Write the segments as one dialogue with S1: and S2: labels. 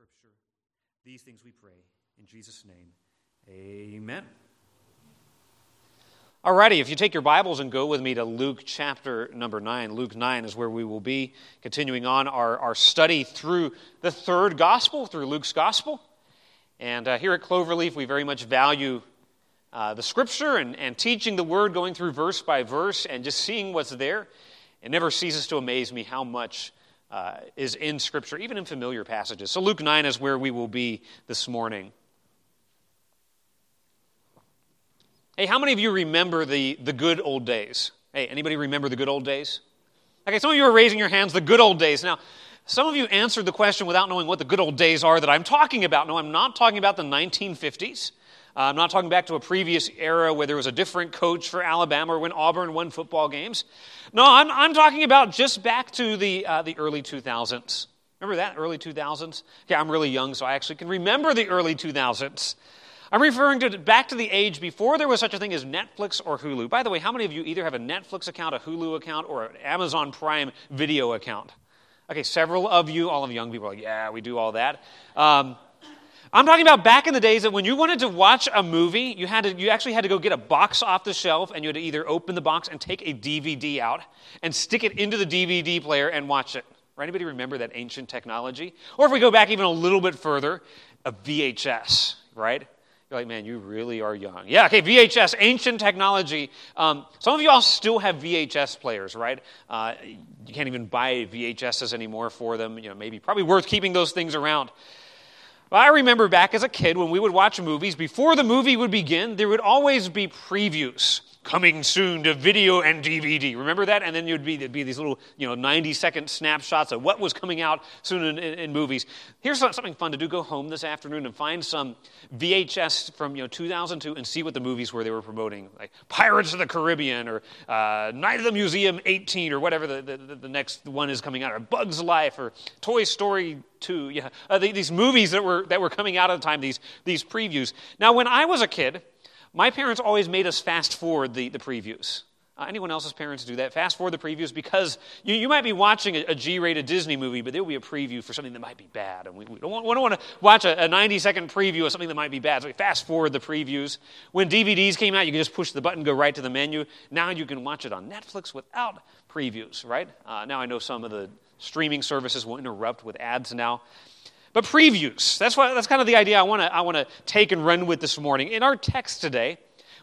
S1: Scripture. These things we pray in Jesus' name. Amen. Alrighty, if you take your Bibles and go with me to Luke chapter number 9, Luke 9 is where we will be continuing on our, our study through the third gospel, through Luke's gospel. And uh, here at Cloverleaf, we very much value uh, the scripture and, and teaching the word, going through verse by verse, and just seeing what's there. It never ceases to amaze me how much uh, is in scripture, even in familiar passages. So, Luke 9 is where we will be this morning. Hey, how many of you remember the, the good old days? Hey, anybody remember the good old days? Okay, some of you are raising your hands, the good old days. Now, some of you answered the question without knowing what the good old days are that I'm talking about. No, I'm not talking about the 1950s. Uh, I'm not talking back to a previous era where there was a different coach for Alabama or when Auburn won football games. No, I'm, I'm talking about just back to the, uh, the early 2000s. Remember that, early 2000s? Yeah, I'm really young, so I actually can remember the early 2000s. I'm referring to back to the age before there was such a thing as Netflix or Hulu. By the way, how many of you either have a Netflix account, a Hulu account, or an Amazon Prime video account? Okay, several of you, all of the young people are like, yeah, we do all that. Um, I'm talking about back in the days that when you wanted to watch a movie, you, had to, you actually had to go get a box off the shelf and you had to either open the box and take a DVD out and stick it into the DVD player and watch it. Right? Anybody remember that ancient technology? Or if we go back even a little bit further, a VHS, right? You're like, man, you really are young. Yeah, okay, VHS, ancient technology. Um, some of you all still have VHS players, right? Uh, you can't even buy VHSs anymore for them. You know, maybe probably worth keeping those things around. Well, I remember back as a kid when we would watch movies, before the movie would begin, there would always be previews coming soon to video and DVD. Remember that? And then you'd be, there'd be these little, you know, 90 second snapshots of what was coming out soon in, in, in, movies. Here's something fun to do. Go home this afternoon and find some VHS from, you know, 2002 and see what the movies were they were promoting. Like Pirates of the Caribbean or uh, Night of the Museum 18 or whatever the, the, the, next one is coming out or Bug's Life or Toy Story 2. Yeah, uh, these movies that were, that were coming out at the time, these, these previews. Now, when I was a kid, my parents always made us fast forward the, the previews. Uh, anyone else's parents do that? Fast forward the previews because you, you might be watching a, a G rated Disney movie, but there will be a preview for something that might be bad. And we, we don't, want, want to watch a, a 90 second preview of something that might be bad. So we fast forward the previews. When DVDs came out, you could just push the button, go right to the menu. Now you can watch it on Netflix without previews, right? Uh, now I know some of the streaming services will interrupt with ads now. But previews, that's, what, that's kind of the idea I want to I wanna take and run with this morning. In our text today,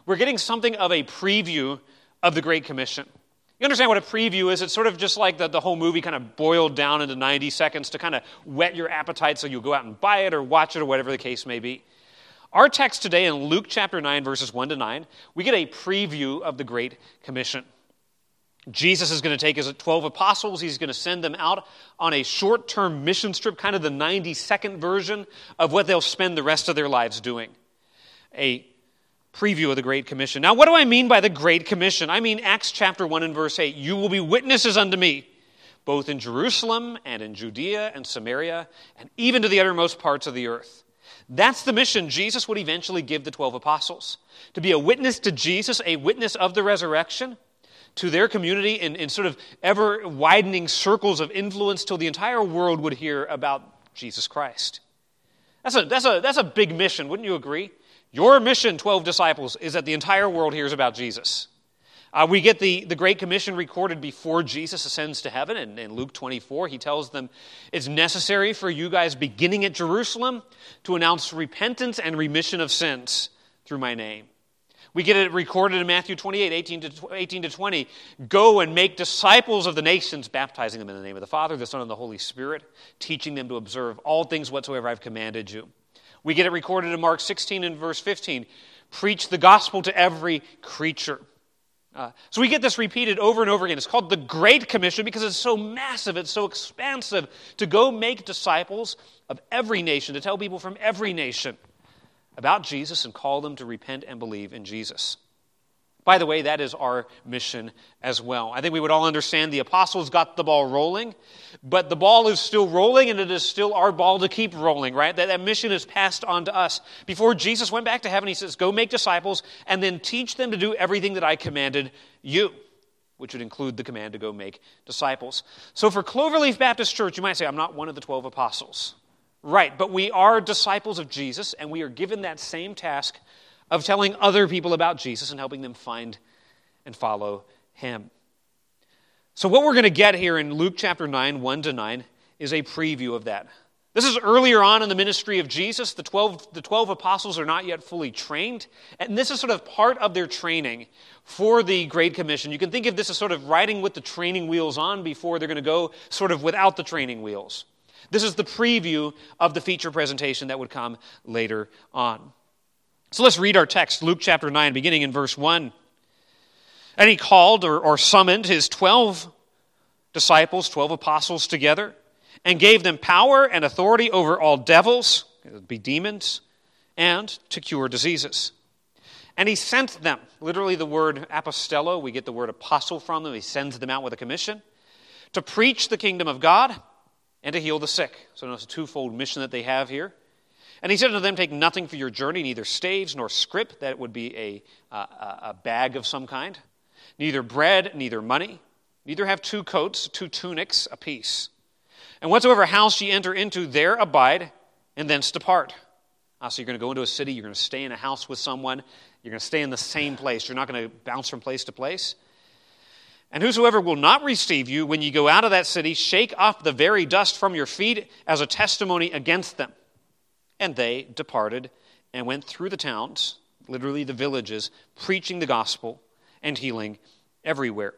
S1: we're getting something of a preview of the Great Commission. You understand what a preview is? It's sort of just like the, the whole movie kind of boiled down into 90 seconds to kind of whet your appetite so you'll go out and buy it or watch it or whatever the case may be. Our text today in Luke chapter 9, verses 1 to 9, we get a preview of the Great Commission. Jesus is going to take his 12 apostles, he's going to send them out on a short term mission trip, kind of the 90 second version of what they'll spend the rest of their lives doing. A preview of the Great Commission. Now, what do I mean by the Great Commission? I mean Acts chapter 1 and verse 8. You will be witnesses unto me, both in Jerusalem and in Judea and Samaria, and even to the uttermost parts of the earth. That's the mission Jesus would eventually give the 12 apostles to be a witness to Jesus, a witness of the resurrection to their community in, in sort of ever widening circles of influence till the entire world would hear about Jesus Christ. That's a, that's, a, that's a big mission, wouldn't you agree? Your mission, 12 disciples, is that the entire world hears about Jesus. Uh, we get the, the Great Commission recorded before Jesus ascends to heaven. And in Luke 24, he tells them it's necessary for you guys, beginning at Jerusalem, to announce repentance and remission of sins through my name. We get it recorded in Matthew 28, 18 to, 18 to 20. Go and make disciples of the nations, baptizing them in the name of the Father, the Son, and the Holy Spirit, teaching them to observe all things whatsoever I've commanded you. We get it recorded in Mark 16 and verse 15. Preach the gospel to every creature. Uh, so we get this repeated over and over again. It's called the Great Commission because it's so massive, it's so expansive to go make disciples of every nation, to tell people from every nation about Jesus and call them to repent and believe in Jesus. By the way, that is our mission as well. I think we would all understand the apostles got the ball rolling, but the ball is still rolling and it is still our ball to keep rolling, right? That, that mission is passed on to us. Before Jesus went back to heaven, he says, Go make disciples and then teach them to do everything that I commanded you, which would include the command to go make disciples. So for Cloverleaf Baptist Church, you might say, I'm not one of the 12 apostles. Right, but we are disciples of Jesus, and we are given that same task of telling other people about Jesus and helping them find and follow him. So, what we're going to get here in Luke chapter 9, 1 to 9, is a preview of that. This is earlier on in the ministry of Jesus. The 12, the 12 apostles are not yet fully trained. And this is sort of part of their training for the Great Commission. You can think of this as sort of riding with the training wheels on before they're going to go sort of without the training wheels. This is the preview of the feature presentation that would come later on. So let's read our text, Luke chapter 9, beginning in verse 1. And he called or, or summoned his 12 disciples, 12 apostles together, and gave them power and authority over all devils, be demons, and to cure diseases. And he sent them, literally the word apostello, we get the word apostle from them. He sends them out with a commission to preach the kingdom of God and to heal the sick. So it's a twofold mission that they have here. And he said unto them, Take nothing for your journey, neither staves nor scrip, that would be a, uh, a bag of some kind, neither bread, neither money, neither have two coats, two tunics apiece. And whatsoever house ye enter into, there abide, and thence depart. Uh, so you're going to go into a city, you're going to stay in a house with someone, you're going to stay in the same place. You're not going to bounce from place to place. And whosoever will not receive you when you go out of that city, shake off the very dust from your feet as a testimony against them. And they departed and went through the towns, literally the villages, preaching the gospel and healing everywhere.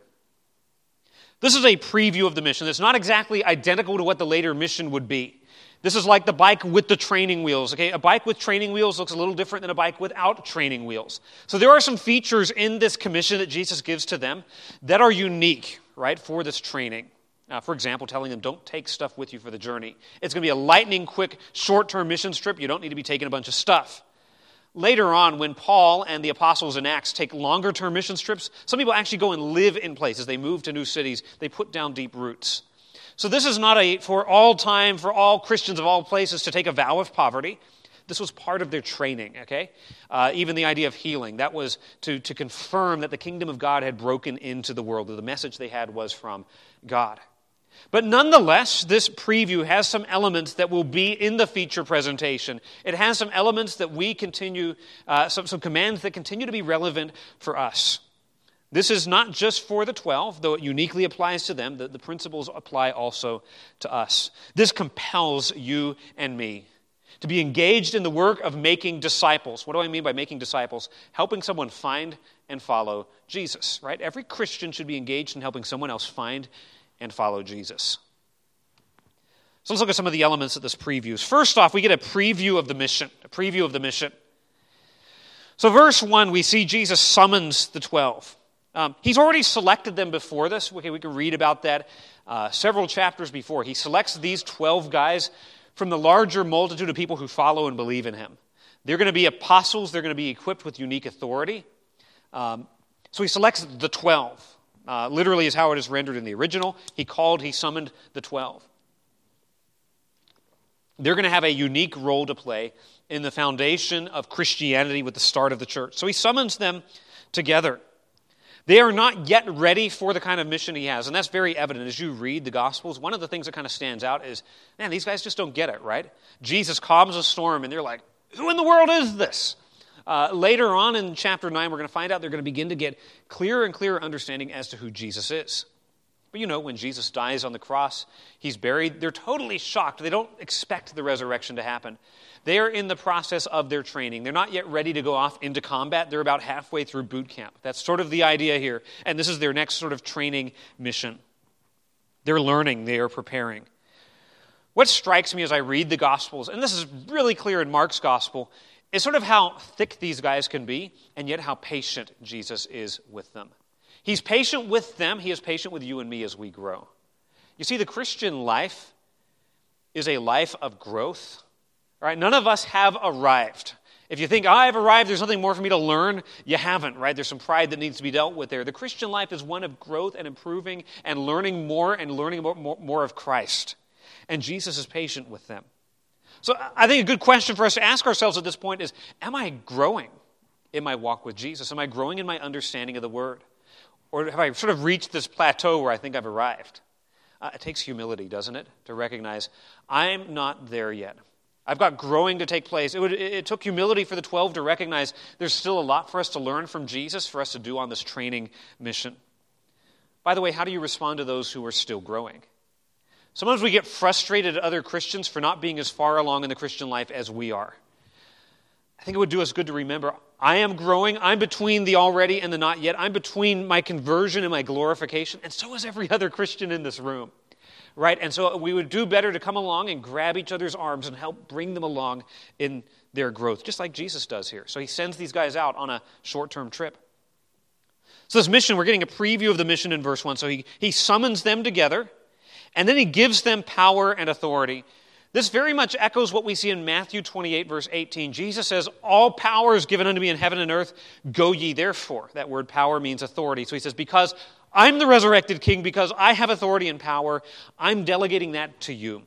S1: This is a preview of the mission that's not exactly identical to what the later mission would be. This is like the bike with the training wheels. Okay, a bike with training wheels looks a little different than a bike without training wheels. So there are some features in this commission that Jesus gives to them that are unique, right, for this training. Uh, for example, telling them don't take stuff with you for the journey. It's going to be a lightning quick, short term mission trip. You don't need to be taking a bunch of stuff. Later on, when Paul and the apostles in Acts take longer term mission trips, some people actually go and live in places. They move to new cities, they put down deep roots. So this is not a for all time, for all Christians of all places to take a vow of poverty. This was part of their training, okay? Uh, even the idea of healing, that was to, to confirm that the kingdom of God had broken into the world, that the message they had was from God. But nonetheless, this preview has some elements that will be in the feature presentation. It has some elements that we continue, uh, some, some commands that continue to be relevant for us. This is not just for the 12, though it uniquely applies to them. The, the principles apply also to us. This compels you and me to be engaged in the work of making disciples. What do I mean by making disciples? Helping someone find and follow Jesus, right? Every Christian should be engaged in helping someone else find and follow Jesus. So let's look at some of the elements of this previews. First off, we get a preview of the mission, a preview of the mission. So, verse 1, we see Jesus summons the 12. Um, he's already selected them before this. Okay, we can read about that uh, several chapters before. He selects these 12 guys from the larger multitude of people who follow and believe in him. They're going to be apostles, they're going to be equipped with unique authority. Um, so he selects the 12. Uh, literally, is how it is rendered in the original. He called, he summoned the 12. They're going to have a unique role to play in the foundation of Christianity with the start of the church. So he summons them together. They are not yet ready for the kind of mission he has. And that's very evident as you read the Gospels. One of the things that kind of stands out is man, these guys just don't get it, right? Jesus calms a storm, and they're like, who in the world is this? Uh, later on in chapter 9, we're going to find out they're going to begin to get clearer and clearer understanding as to who Jesus is. But you know, when Jesus dies on the cross, he's buried, they're totally shocked. They don't expect the resurrection to happen. They are in the process of their training. They're not yet ready to go off into combat. They're about halfway through boot camp. That's sort of the idea here. And this is their next sort of training mission. They're learning, they are preparing. What strikes me as I read the Gospels, and this is really clear in Mark's Gospel, is sort of how thick these guys can be, and yet how patient Jesus is with them. He's patient with them, He is patient with you and me as we grow. You see, the Christian life is a life of growth Right? None of us have arrived. If you think, I've arrived, there's nothing more for me to learn, you haven't, right? There's some pride that needs to be dealt with there. The Christian life is one of growth and improving and learning more and learning more, more, more of Christ. And Jesus is patient with them. So I think a good question for us to ask ourselves at this point is Am I growing in my walk with Jesus? Am I growing in my understanding of the Word? Or have I sort of reached this plateau where I think I've arrived? Uh, it takes humility, doesn't it, to recognize I'm not there yet. I've got growing to take place. It, would, it, took humility for the 12 to recognize there's still a lot for us to learn from Jesus, for us to do on this training mission. By the way, how do you respond to those who are still growing? Sometimes we get frustrated at other Christians for not being as far along in the Christian life as we are. I think it would do us good to remember I am growing. I'm between the already and the not yet. I'm between my conversion and my glorification. And so is every other Christian in this room right? And so we would do better to come along and grab each other's arms and help bring them along in their growth, just like Jesus does here. So he sends these guys out on a short term trip. So, this mission, we're getting a preview of the mission in verse 1. So, he, he summons them together, and then he gives them power and authority. This very much echoes what we see in Matthew 28, verse 18. Jesus says, All power is given unto me in heaven and earth. Go ye therefore. That word power means authority. So he says, Because I'm the resurrected king because I have authority and power. I'm delegating that to you.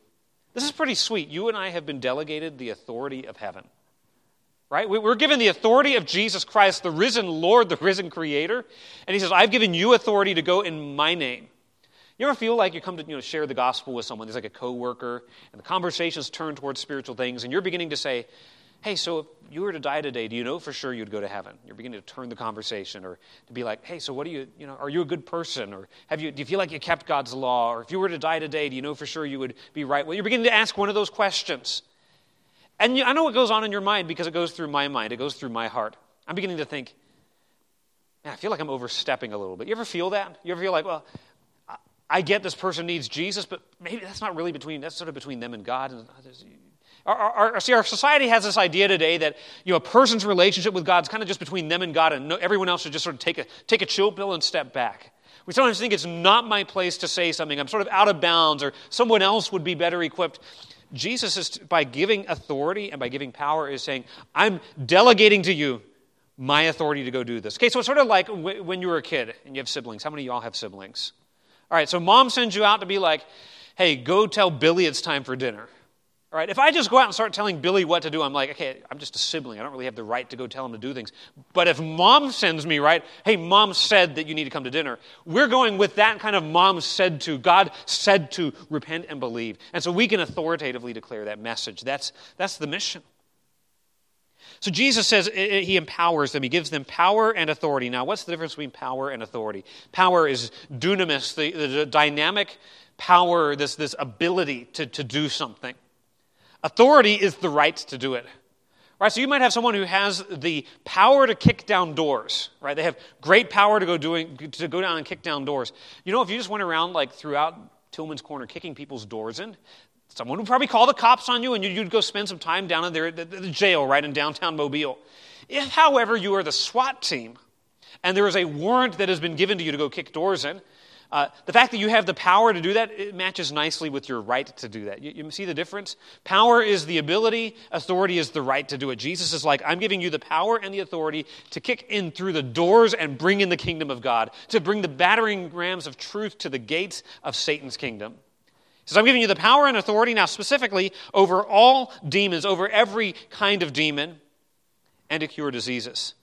S1: This is pretty sweet. You and I have been delegated the authority of heaven. Right? We're given the authority of Jesus Christ, the risen Lord, the risen Creator. And He says, I've given you authority to go in my name. You ever feel like you come to you know, share the gospel with someone? There's like a coworker, and the conversation's turned towards spiritual things, and you're beginning to say, hey, so if you were to die today, do you know for sure you'd go to heaven? You're beginning to turn the conversation or to be like, hey, so what do you, you know, are you a good person? Or have you, do you feel like you kept God's law? Or if you were to die today, do you know for sure you would be right? Well, you're beginning to ask one of those questions. And you, I know what goes on in your mind because it goes through my mind, it goes through my heart. I'm beginning to think, man, I feel like I'm overstepping a little bit. You ever feel that? You ever feel like, well, I get this person needs Jesus, but maybe that's not really between, that's sort of between them and God. And uh, our, our, see, our society has this idea today that you know, a person's relationship with God is kind of just between them and God, and no, everyone else should just sort of take a, take a chill pill and step back. We sometimes think it's not my place to say something. I'm sort of out of bounds, or someone else would be better equipped. Jesus is, by giving authority and by giving power, is saying, I'm delegating to you my authority to go do this. Okay, so it's sort of like when you were a kid and you have siblings. How many of y'all have siblings? All right, so mom sends you out to be like, hey, go tell Billy it's time for dinner. All right, if I just go out and start telling Billy what to do, I'm like, okay, I'm just a sibling. I don't really have the right to go tell him to do things. But if mom sends me, right, hey, mom said that you need to come to dinner, we're going with that kind of mom said to, God said to repent and believe. And so we can authoritatively declare that message. That's, that's the mission. So Jesus says he empowers them. He gives them power and authority. Now, what's the difference between power and authority? Power is dunamis, the, the dynamic power, this, this ability to, to do something. Authority is the right to do it. Right, so you might have someone who has the power to kick down doors, right? They have great power to go doing to go down and kick down doors. You know, if you just went around like throughout Tillman's Corner kicking people's doors in, someone would probably call the cops on you and you'd go spend some time down in there at the jail, right, in downtown Mobile. If, however, you are the SWAT team and there is a warrant that has been given to you to go kick doors in, uh, the fact that you have the power to do that, it matches nicely with your right to do that. You, you, see the difference? Power is the ability, authority is the right to do it. Jesus is like, I'm giving you the power and the authority to kick in through the doors and bring in the kingdom of God, to bring the battering rams of truth to the gates of Satan's kingdom. He says, I'm giving you the power and authority now, specifically over all demons, over every kind of demon, and to cure diseases.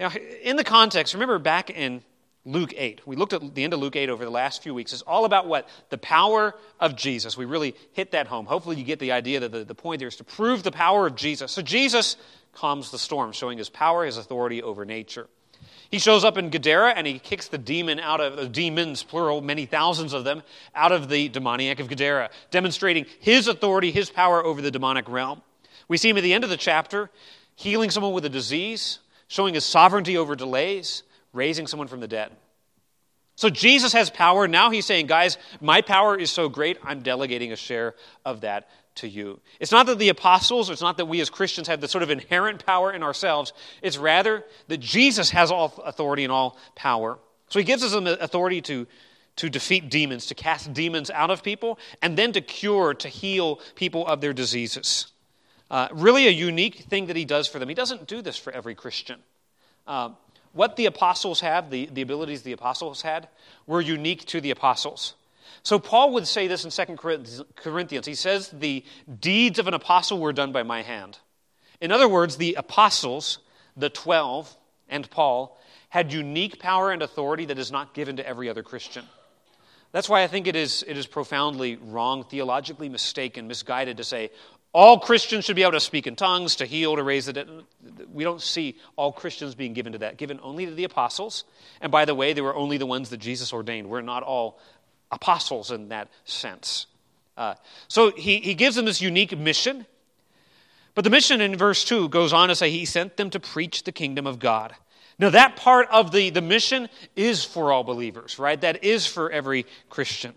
S1: Now, in the context, remember back in Luke 8. We looked at the end of Luke 8 over the last few weeks. It's all about what? The power of Jesus. We really hit that home. Hopefully, you get the idea that the, the point there is to prove the power of Jesus. So, Jesus calms the storm, showing his power, his authority over nature. He shows up in Gadara and he kicks the demon out of the demons, plural, many thousands of them, out of the demoniac of Gadara, demonstrating his authority, his power over the demonic realm. We see him at the end of the chapter healing someone with a disease, showing his sovereignty over delays, raising someone from the dead. So Jesus has power. Now he's saying, guys, my power is so great, I'm delegating a share of that to you. It's not that the apostles, it's not that we as Christians have the sort of inherent power in ourselves. It's rather that Jesus has all authority and all power. So he gives us an authority to, to defeat demons, to cast demons out of people, and then to cure, to heal people of their diseases. Uh, really a unique thing that he does for them. He doesn't do this for every Christian. Uh, what the apostles have, the, the abilities the apostles had, were unique to the apostles. So Paul would say this in 2 Corinthians. He says, The deeds of an apostle were done by my hand. In other words, the apostles, the 12, and Paul, had unique power and authority that is not given to every other Christian. That's why I think it is, it is profoundly wrong, theologically mistaken, misguided to say all Christians should be able to speak in tongues, to heal, to raise the dead. We don't see all Christians being given to that, given only to the apostles. And by the way, they were only the ones that Jesus ordained. We're not all apostles in that sense. Uh, so he, he gives them this unique mission. But the mission in verse 2 goes on to say he sent them to preach the kingdom of God. Now, that part of the, the mission is for all believers, right? That is for every Christian.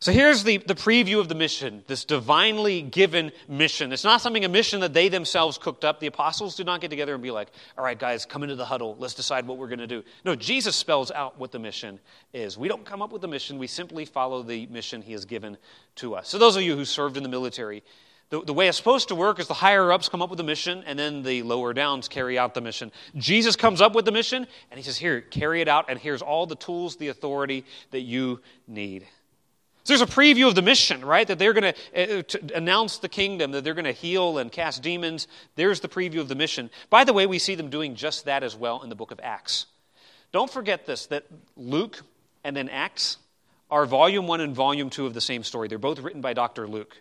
S1: So here's the, the preview of the mission, this divinely given mission. It's not something, a mission that they themselves cooked up. The apostles did not get together and be like, all right, guys, come into the huddle. Let's decide what we're going to do. No, Jesus spells out what the mission is. We don't come up with the mission, we simply follow the mission he has given to us. So, those of you who served in the military, the, the way it's supposed to work is the higher ups come up with a mission, and then the lower downs carry out the mission. Jesus comes up with the mission, and he says, Here, carry it out, and here's all the tools, the authority that you need. So there's a preview of the mission, right? That they're going uh, to announce the kingdom, that they're going to heal and cast demons. There's the preview of the mission. By the way, we see them doing just that as well in the book of Acts. Don't forget this that Luke and then Acts are volume one and volume two of the same story. They're both written by Dr. Luke.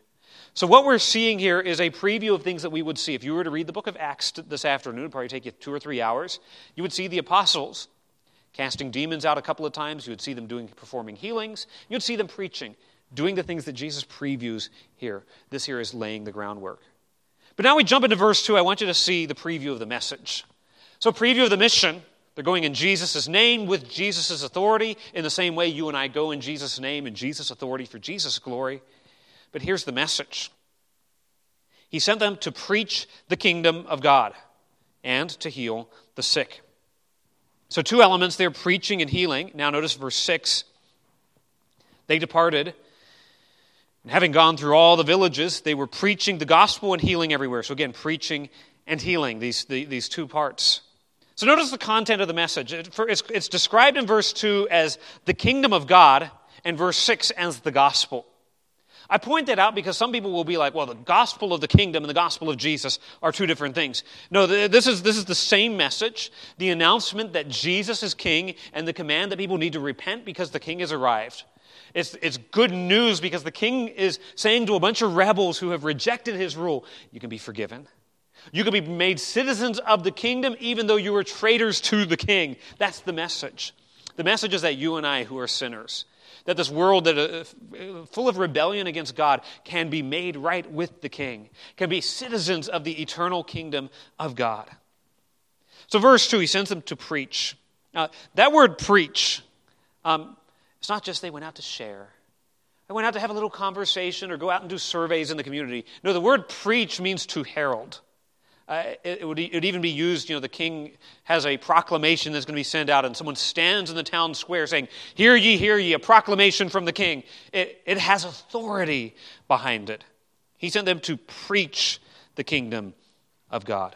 S1: So, what we're seeing here is a preview of things that we would see. If you were to read the book of Acts this afternoon, probably take you two or three hours, you would see the apostles casting demons out a couple of times. You would see them doing performing healings. You'd see them preaching, doing the things that Jesus previews here. This here is laying the groundwork. But now we jump into verse 2. I want you to see the preview of the message. So, preview of the mission. They're going in Jesus' name with Jesus' authority, in the same way you and I go in Jesus' name and Jesus' authority for Jesus' glory. But here's the message He sent them to preach the kingdom of God and to heal the sick. So, two elements there preaching and healing. Now, notice verse 6. They departed, and having gone through all the villages, they were preaching the gospel and healing everywhere. So, again, preaching and healing, these, the, these two parts. So, notice the content of the message. It's, it's described in verse 2 as the kingdom of God, and verse 6 as the gospel. I point that out because some people will be like, well, the gospel of the kingdom and the gospel of Jesus are two different things. No, this is, this is the same message the announcement that Jesus is king and the command that people need to repent because the king has arrived. It's, it's good news because the king is saying to a bunch of rebels who have rejected his rule, you can be forgiven. You can be made citizens of the kingdom even though you were traitors to the king. That's the message. The message is that you and I, who are sinners, that this world that uh, full of rebellion against God can be made right with the king, can be citizens of the eternal kingdom of God. So, verse 2, he sends them to preach. Now, that word preach, um, it's not just they went out to share. They went out to have a little conversation or go out and do surveys in the community. No, the word preach means to herald. Uh, it, would, it, would, even be used, you know, the king has a proclamation that's going to be sent out, and someone stands in the town square saying, Hear ye, hear ye, a proclamation from the king. It, it has authority behind it. He sent them to preach the kingdom of God.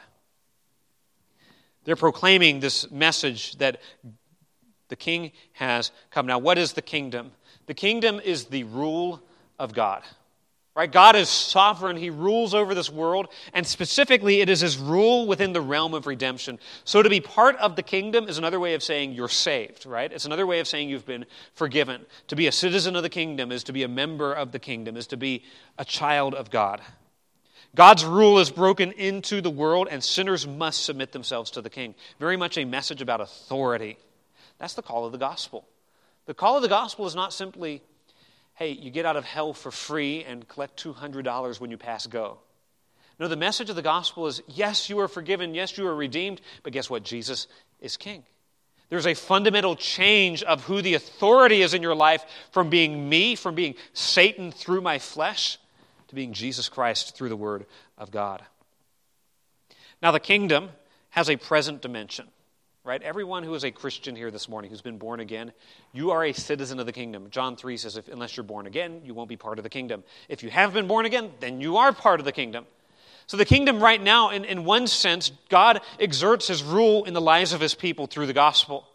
S1: They're proclaiming this message that the king has come. Now, what is the kingdom? The kingdom is the rule of God. Right? God is sovereign. He rules over this world, and specifically, it is his rule within the realm of redemption. So, to be part of the kingdom is another way of saying you're saved, right? It's another way of saying you've been forgiven. To be a citizen of the kingdom is to be a member of the kingdom, is to be a child of God. God's rule is broken into the world, and sinners must submit themselves to the king. Very much a message about authority. That's the call of the gospel. The call of the gospel is not simply hey, you get out of hell for free and collect $200 when you pass go. No, the message of the gospel is yes, you are forgiven, yes, you are redeemed, but guess what? Jesus is king. There's a fundamental change of who the authority is in your life from being me, from being Satan through my flesh, to being Jesus Christ through the Word of God. Now, the kingdom has a present dimension right? Everyone who is a Christian here this morning who's been born again, you are a citizen of the kingdom. John 3 says, if, unless you're born again, you won't be part of the kingdom. If you have been born again, then you are part of the kingdom. So, the kingdom right now, in, in one sense, God exerts his rule in the lives of his people through the gospel.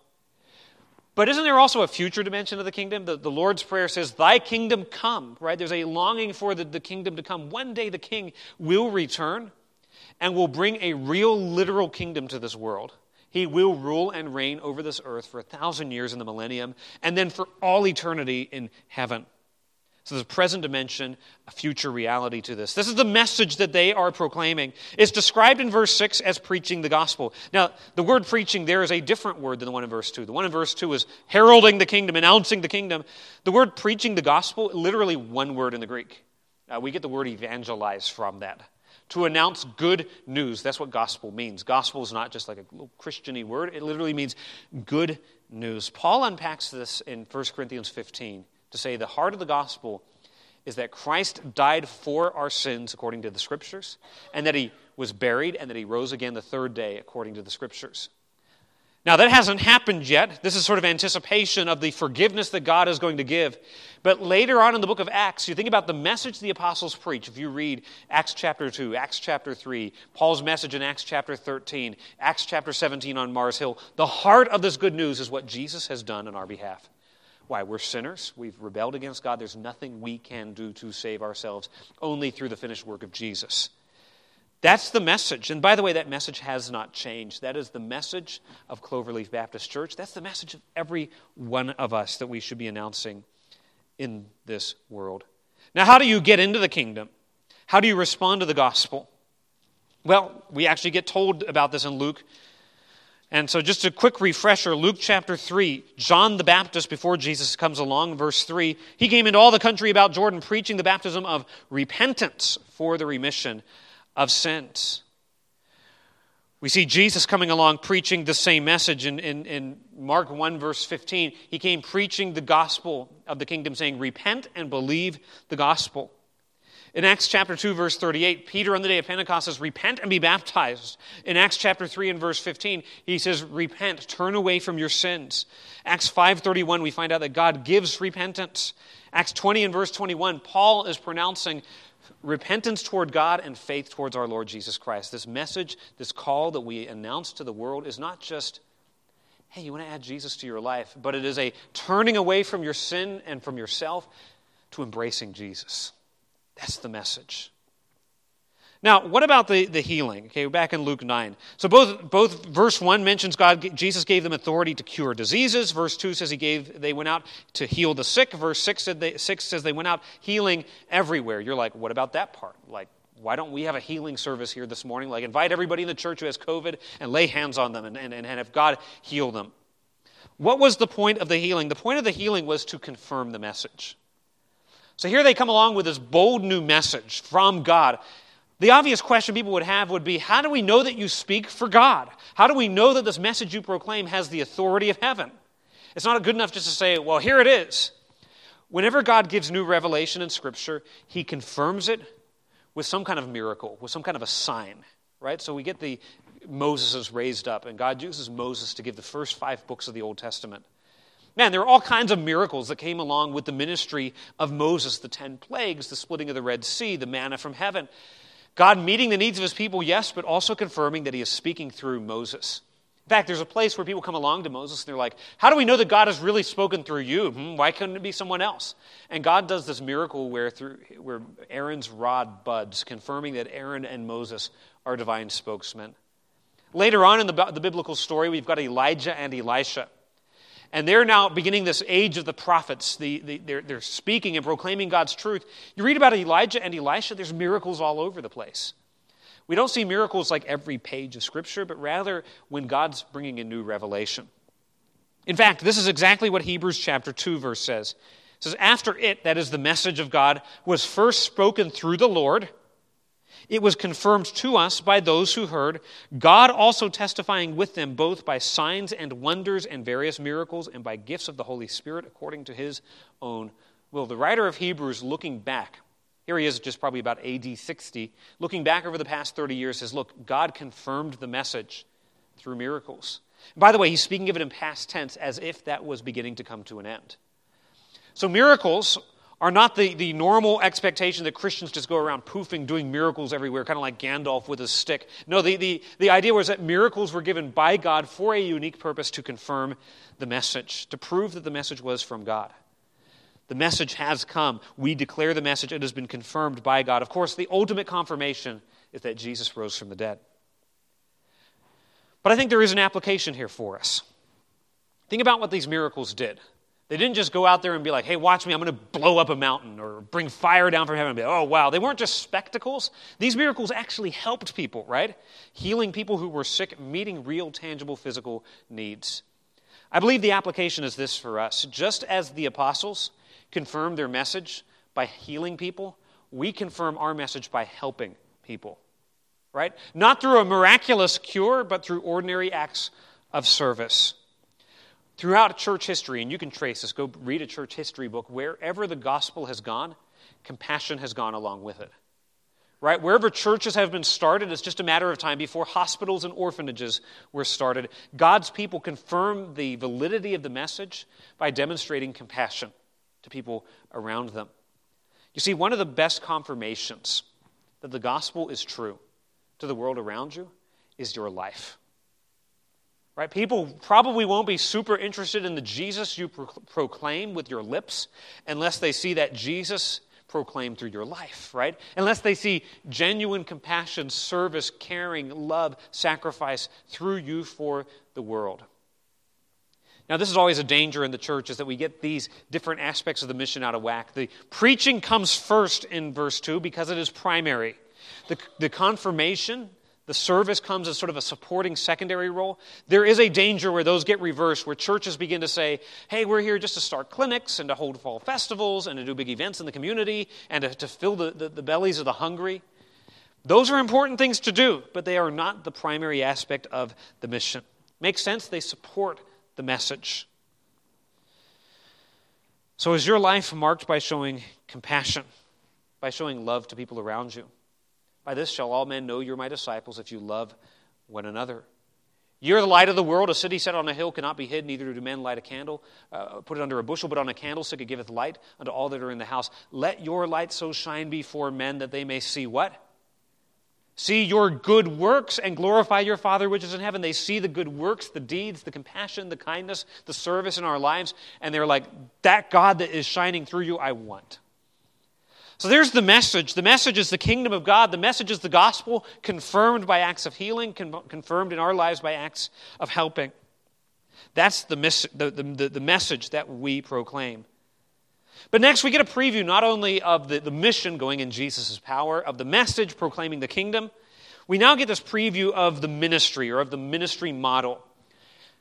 S1: But isn't there also a future dimension of the kingdom? The, the Lord's Prayer says, Thy kingdom come, right? There's a longing for the, the kingdom to come. One day the king will return and will bring a real, literal kingdom to this world. He will rule and reign over this earth for a thousand years in the millennium, and then for all eternity in heaven. So there's a present dimension, a future reality to this. This is the message that they are proclaiming. It's described in verse 6 as preaching the gospel. Now, the word preaching there is a different word than the one in verse 2. The one in verse 2 is heralding the kingdom, announcing the kingdom. The word preaching the gospel, literally one word in the Greek. Uh, we get the word evangelize from that. To announce good news. That's what gospel means. Gospel is not just like a little Christiany word, it literally means good news. Paul unpacks this in 1 Corinthians 15 to say the heart of the gospel is that Christ died for our sins according to the scriptures, and that he was buried, and that he rose again the third day according to the scriptures. Now, that hasn't happened yet. This is sort of anticipation of the forgiveness that God is going to give. But later on in the book of Acts, you think about the message the apostles preach. If you read Acts chapter 2, Acts chapter 3, Paul's message in Acts chapter 13, Acts chapter 17 on Mars Hill, the heart of this good news is what Jesus has done on our behalf. Why? We're sinners. We've rebelled against God. There's nothing we can do to save ourselves, only through the finished work of Jesus. That's the message. And by the way, that message has not changed. That is the message of Cloverleaf Baptist Church. That's the message of every one of us that we should be announcing in this world. Now, how do you get into the kingdom? How do you respond to the gospel? Well, we actually get told about this in Luke and so, just a quick refresher Luke chapter 3, John the Baptist, before Jesus comes along, verse 3, he came into all the country about Jordan preaching the baptism of repentance for the remission of sins. We see Jesus coming along preaching the same message in, in, in, Mark 1, verse 15. He came preaching the gospel of the kingdom, saying, Repent and believe the gospel. In Acts chapter 2, verse 38, Peter on the day of Pentecost says, Repent and be baptized. In Acts chapter 3 and verse 15, he says, Repent, turn away from your sins. Acts 5.31, we find out that God gives repentance. Acts 20 and verse 21, Paul is pronouncing repentance toward God and faith towards our Lord Jesus Christ. This message, this call that we announce to the world is not just, hey, you want to add Jesus to your life, but it is a turning away from your sin and from yourself to embracing Jesus. That's the message. Now, what about the, the healing? Okay, back in Luke 9. So both, both verse 1 mentions God, Jesus gave them authority to cure diseases. Verse 2 says he gave, they went out to heal the sick. Verse 6, said they, 6 says they went out healing everywhere. You're like, what about that part? Like, why don't we have a healing service here this morning? Like, invite everybody in the church who has COVID and lay hands on them and, and, and have God heal them. What was the point of the healing? The point of the healing was to confirm the message. So here they come along with this bold new message from God. The obvious question people would have would be how do we know that you speak for God? How do we know that this message you proclaim has the authority of heaven? It's not good enough just to say, well, here it is. Whenever God gives new revelation in Scripture, He confirms it with some kind of miracle, with some kind of a sign, right? So we get the Moses is raised up, and God uses Moses to give the first five books of the Old Testament. Man, there are all kinds of miracles that came along with the ministry of Moses the ten plagues, the splitting of the Red Sea, the manna from heaven. God meeting the needs of his people, yes, but also confirming that he is speaking through Moses. In fact, there's a place where people come along to Moses and they're like, How do we know that God has really spoken through you? Hmm, why couldn't it be someone else? And God does this miracle where, through, where Aaron's rod buds, confirming that Aaron and Moses are divine spokesmen. Later on in the, the biblical story, we've got Elijah and Elisha. And they're now beginning this age of the prophets. The, the, they're, they're speaking and proclaiming God's truth. You read about Elijah and Elisha, there's miracles all over the place. We don't see miracles like every page of Scripture, but rather when God's bringing a new revelation. In fact, this is exactly what Hebrews chapter 2 verse says. It says, After it, that is the message of God, was first spoken through the Lord, it was confirmed to us by those who heard, God also testifying with them both by signs and wonders and various miracles and by gifts of the Holy Spirit according to his own will. The writer of Hebrews, looking back, here he is just probably about AD 60, looking back over the past 30 years, says, Look, God confirmed the message through miracles. by the way, he's speaking of it in past tense as if that was beginning to come to an end. So, miracles are not the, the normal expectation that Christians just go around poofing, doing miracles everywhere, kind of like Gandalf with his stick. No, the, the, the idea was that miracles were given by God for a unique purpose to confirm the message, to prove that the message was from God. The message has come. We declare the message. It has been confirmed by God. Of course, the ultimate confirmation is that Jesus rose from the dead. But I think there is an application here for us. Think about what these miracles did. They didn't just go out there and be like, hey, watch me, I'm going to blow up a mountain or bring fire down from heaven and be like, oh, wow. They weren't just spectacles. These miracles actually helped people, right? Healing people who were sick, meeting real, tangible physical needs. I believe the application is this for us. Just as the apostles confirmed their message by healing people, we confirm our message by helping people, right? Not through a miraculous cure, but through ordinary acts of service. Throughout church history, and you can trace this, go read a church history book, wherever the gospel has gone, compassion has gone along with it. Right? Wherever churches have been started, it's just a matter of time before hospitals and orphanages were started. God's people confirm the validity of the message by demonstrating compassion to people around them. You see, one of the best confirmations that the gospel is true to the world around you is your life. Right? People probably won't be super interested in the Jesus you pro- proclaim with your lips unless they see that Jesus proclaimed through your life, right? Unless they see genuine compassion, service, caring, love, sacrifice through you for the world. Now, this is always a danger in the church is that we get these different aspects of the mission out of whack. The preaching comes first in verse 2 because it is primary. The, the confirmation the service comes as sort of a supporting secondary role. There is a danger where those get reversed, where churches begin to say, hey, we're here just to start clinics and to hold fall festivals and to do big events in the community and to, to fill the, the, the bellies of the hungry. Those are important things to do, but they are not the primary aspect of the mission. Makes sense? They support the message. So, is your life marked by showing compassion, by showing love to people around you? By this shall all men know you're my disciples if you love one another. You're the light of the world. A city set on a hill cannot be hid, neither do men light a candle, uh, put it under a bushel, but on a candlestick it giveth light unto all that are in the house. Let your light so shine before men that they may see what? See your good works and glorify your Father which is in heaven. They see the good works, the deeds, the compassion, the kindness, the service in our lives, and they're like, that God that is shining through you, I want. So there's the message. The message is the kingdom of God. The message is the gospel, confirmed by acts of healing, con- confirmed in our lives by acts of helping. That's the, mis- the, the, the, message that we proclaim. But next, we get a preview not only of the, the mission going in Jesus' power, of the message proclaiming the kingdom, we now get this preview of the ministry or of the ministry model.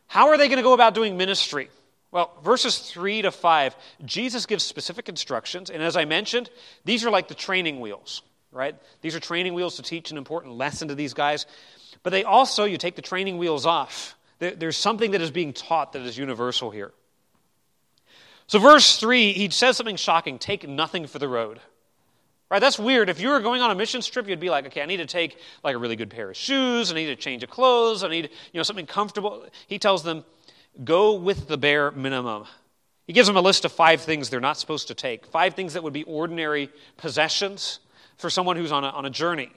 S1: How are they going to go about doing ministry? Well, verses 3 to 5, Jesus gives specific instructions. And as I mentioned, these are like the training wheels, right? These are training wheels to teach an important lesson to these guys. But they also, you take the training wheels off, there's something that is being taught that is universal here. So, verse 3, he says something shocking take nothing for the road. Right? That's weird. If you were going on a mission trip, you'd be like, okay, I need to take like a really good pair of shoes, I need a change of clothes, I need, you know, something comfortable. He tells them, go with the bare minimum. He gives them a list of five things they're not supposed to take, five things that would be ordinary possessions for someone who's on a, on a journey.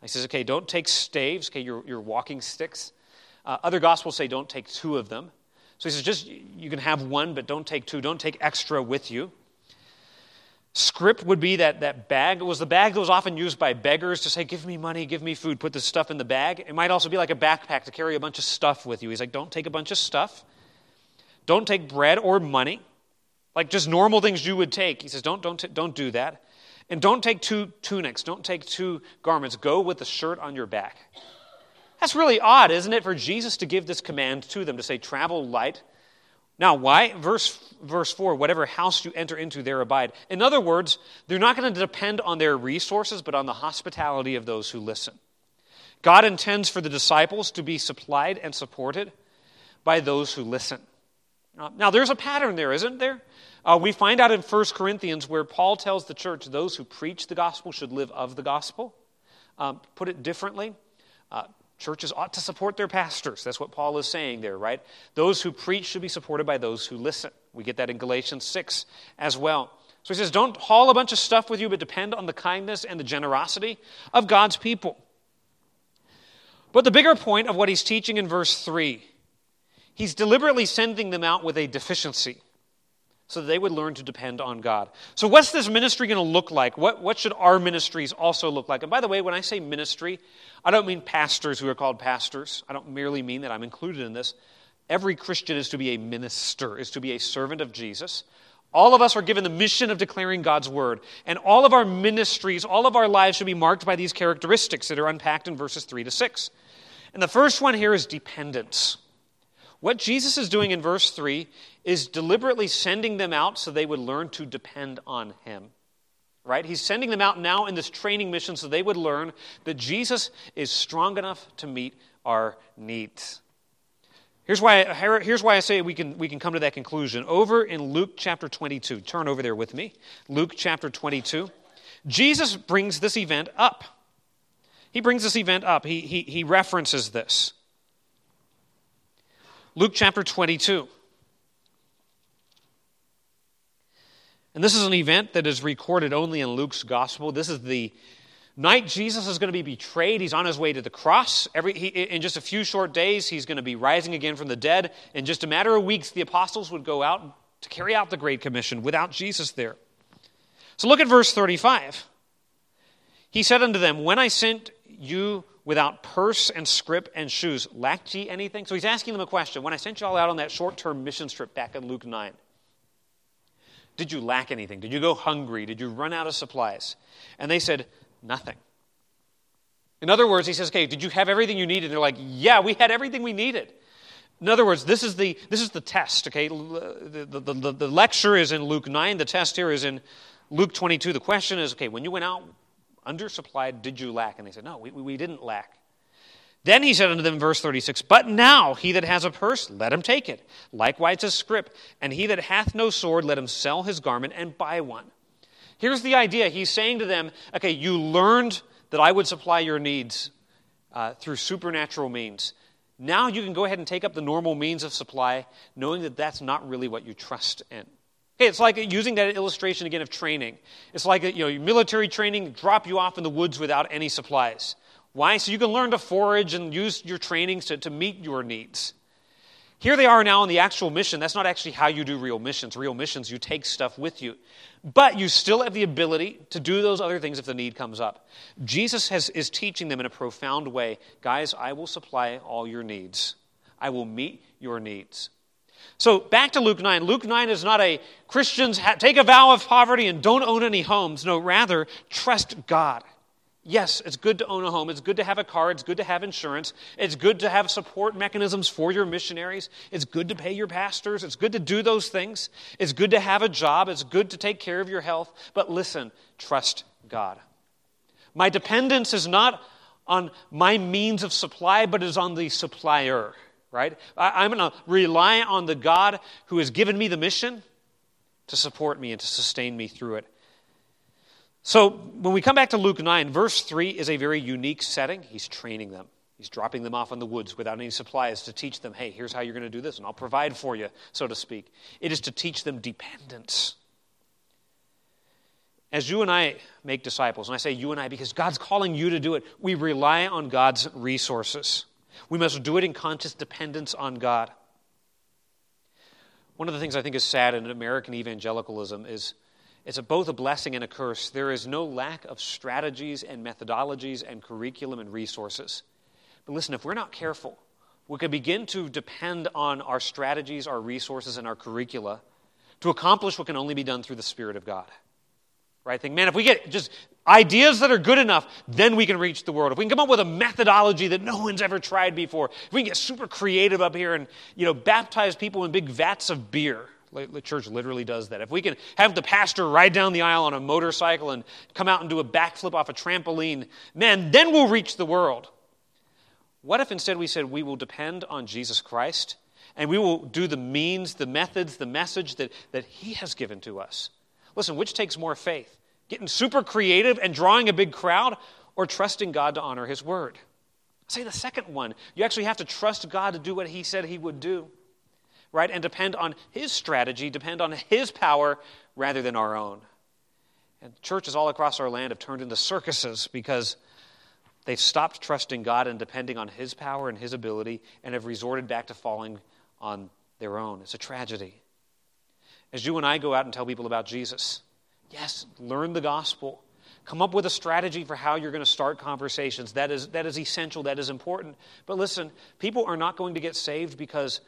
S1: He says, okay, don't take staves, okay, your, your walking sticks. Uh, other gospels say don't take two of them. So he says, just you can have one, but don't take two. Don't take extra with you. Scrip would be that, that bag. It was the bag that was often used by beggars to say, Give me money, give me food, put this stuff in the bag. It might also be like a backpack to carry a bunch of stuff with you. He's like, Don't take a bunch of stuff. Don't take bread or money, like just normal things you would take. He says, Don't, don't, don't do that. And don't take two tunics, don't take two garments. Go with the shirt on your back. That's really odd, isn't it, for Jesus to give this command to them to say, Travel light now, why? Verse, verse 4 whatever house you enter into, there abide. In other words, they're not going to depend on their resources, but on the hospitality of those who listen. God intends for the disciples to be supplied and supported by those who listen. Now, there's a pattern there, isn't there? Uh, we find out in 1 Corinthians where Paul tells the church those who preach the gospel should live of the gospel. Um, put it differently, uh, Churches ought to support their pastors. That's what Paul is saying there, right? Those who preach should be supported by those who listen. We get that in Galatians 6 as well. So he says, don't haul a bunch of stuff with you, but depend on the kindness and the generosity of God's people. But the bigger point of what he's teaching in verse 3, he's deliberately sending them out with a deficiency. So they would learn to depend on God. So, what's this ministry going to look like? What, what should our ministries also look like? And by the way, when I say ministry, I don't mean pastors who are called pastors. I don't merely mean that I'm included in this. Every Christian is to be a minister, is to be a servant of Jesus. All of us are given the mission of declaring God's word. And all of our ministries, all of our lives should be marked by these characteristics that are unpacked in verses 3 to 6. And the first one here is dependence. What Jesus is doing in verse 3 is deliberately sending them out so they would learn to depend on him. Right? He's sending them out now in this training mission so they would learn that Jesus is strong enough to meet our needs. Here's why, here's why I say we can, we can come to that conclusion. Over in Luke chapter 22, turn over there with me. Luke chapter 22. Jesus brings this event up. He brings this event up. He, he, he references this. Luke chapter 22. And this is an event that is recorded only in Luke's gospel. This is the night Jesus is going to be betrayed. He's on his way to the cross. Every, he, in just a few short days, he's going to be rising again from the dead. In just a matter of weeks, the apostles would go out to carry out the Great Commission without Jesus there. So look at verse 35. He said unto them, When I sent you without purse and scrip and shoes, lacked ye anything? So he's asking them a question. When I sent you all out on that short term mission trip back in Luke 9, did you lack anything? Did you go hungry? Did you run out of supplies? And they said, Nothing. In other words, he says, Okay, did you have everything you needed? And they're like, Yeah, we had everything we needed. In other words, this is the, this is the test, okay? The, the, the, the lecture is in Luke 9, the test here is in Luke 22. The question is, okay, when you went out undersupplied, did you lack? And they said, No, we, we didn't lack. Then he said unto them, verse 36, But now he that has a purse, let him take it. Likewise a scrip. And he that hath no sword, let him sell his garment and buy one. Here's the idea. He's saying to them, Okay, you learned that I would supply your needs uh, through supernatural means. Now you can go ahead and take up the normal means of supply, knowing that that's not really what you trust in. Okay, it's like using that illustration again of training. It's like you know, military training, drop you off in the woods without any supplies. Why? So you can learn to forage and use your trainings to, to meet your needs. Here they are now on the actual mission. That's not actually how you do real missions. Real missions, you take stuff with you. But you still have the ability to do those other things if the need comes up. Jesus has, is teaching them in a profound way guys, I will supply all your needs, I will meet your needs. So back to Luke 9. Luke 9 is not a Christians take a vow of poverty and don't own any homes. No, rather, trust God. Yes, it's good to own a home. It's good to have a car. It's good to have insurance. It's good to have support mechanisms for your missionaries. It's good to pay your pastors. It's good to do those things. It's good to have a job. It's good to take care of your health. But listen, trust God. My dependence is not on my means of supply, but is on the supplier, right? I, am going to rely on the God who has given me the mission to support me and to sustain me through it. So when we come back to Luke 9, verse 3 is a very unique setting. He's training them. He's dropping them off in the woods without any supplies to teach them, hey, here's how you're going to do this, and I'll provide for you, so to speak. It is to teach them dependence. As you and I make disciples, and I say you and I because God's calling you to do it, we rely on God's resources. We must do it in conscious dependence on God. One of the things I think is sad in American evangelicalism is it's a, both a blessing and a curse. There is no lack of strategies and methodologies and curriculum and resources. But listen, if we're not careful, we can begin to depend on our strategies, our resources, and our curricula to accomplish what can only be done through the Spirit of God. Right? Think, man, if we get just ideas that are good enough, then we can reach the world. If we can come up with a methodology that no one's ever tried before, if we can get super creative up here and, you know, baptize people in big vats of beer, the church literally does that. If we can have the pastor ride down the aisle on a motorcycle and come out and do a backflip off a trampoline, man, then we'll reach the world. What if instead we said we will depend on Jesus Christ and we will do the means, the methods, the message that, that He has given to us? Listen, which takes more faith? Getting super creative and drawing a big crowd or trusting God to honor His word? Say the second one. You actually have to trust God to do what He said He would do right? And depend on His strategy, depend on His power rather than our own. And churches all across our land have turned into circuses because they've stopped trusting God and depending on His power and His ability and have resorted back to falling on their own. It's a tragedy. as you and I go out and tell people about Jesus. Yes, learn the gospel. Come up with a strategy for how you're going to start conversations. That is, that is essential, that is important. But listen, people are not going to get saved because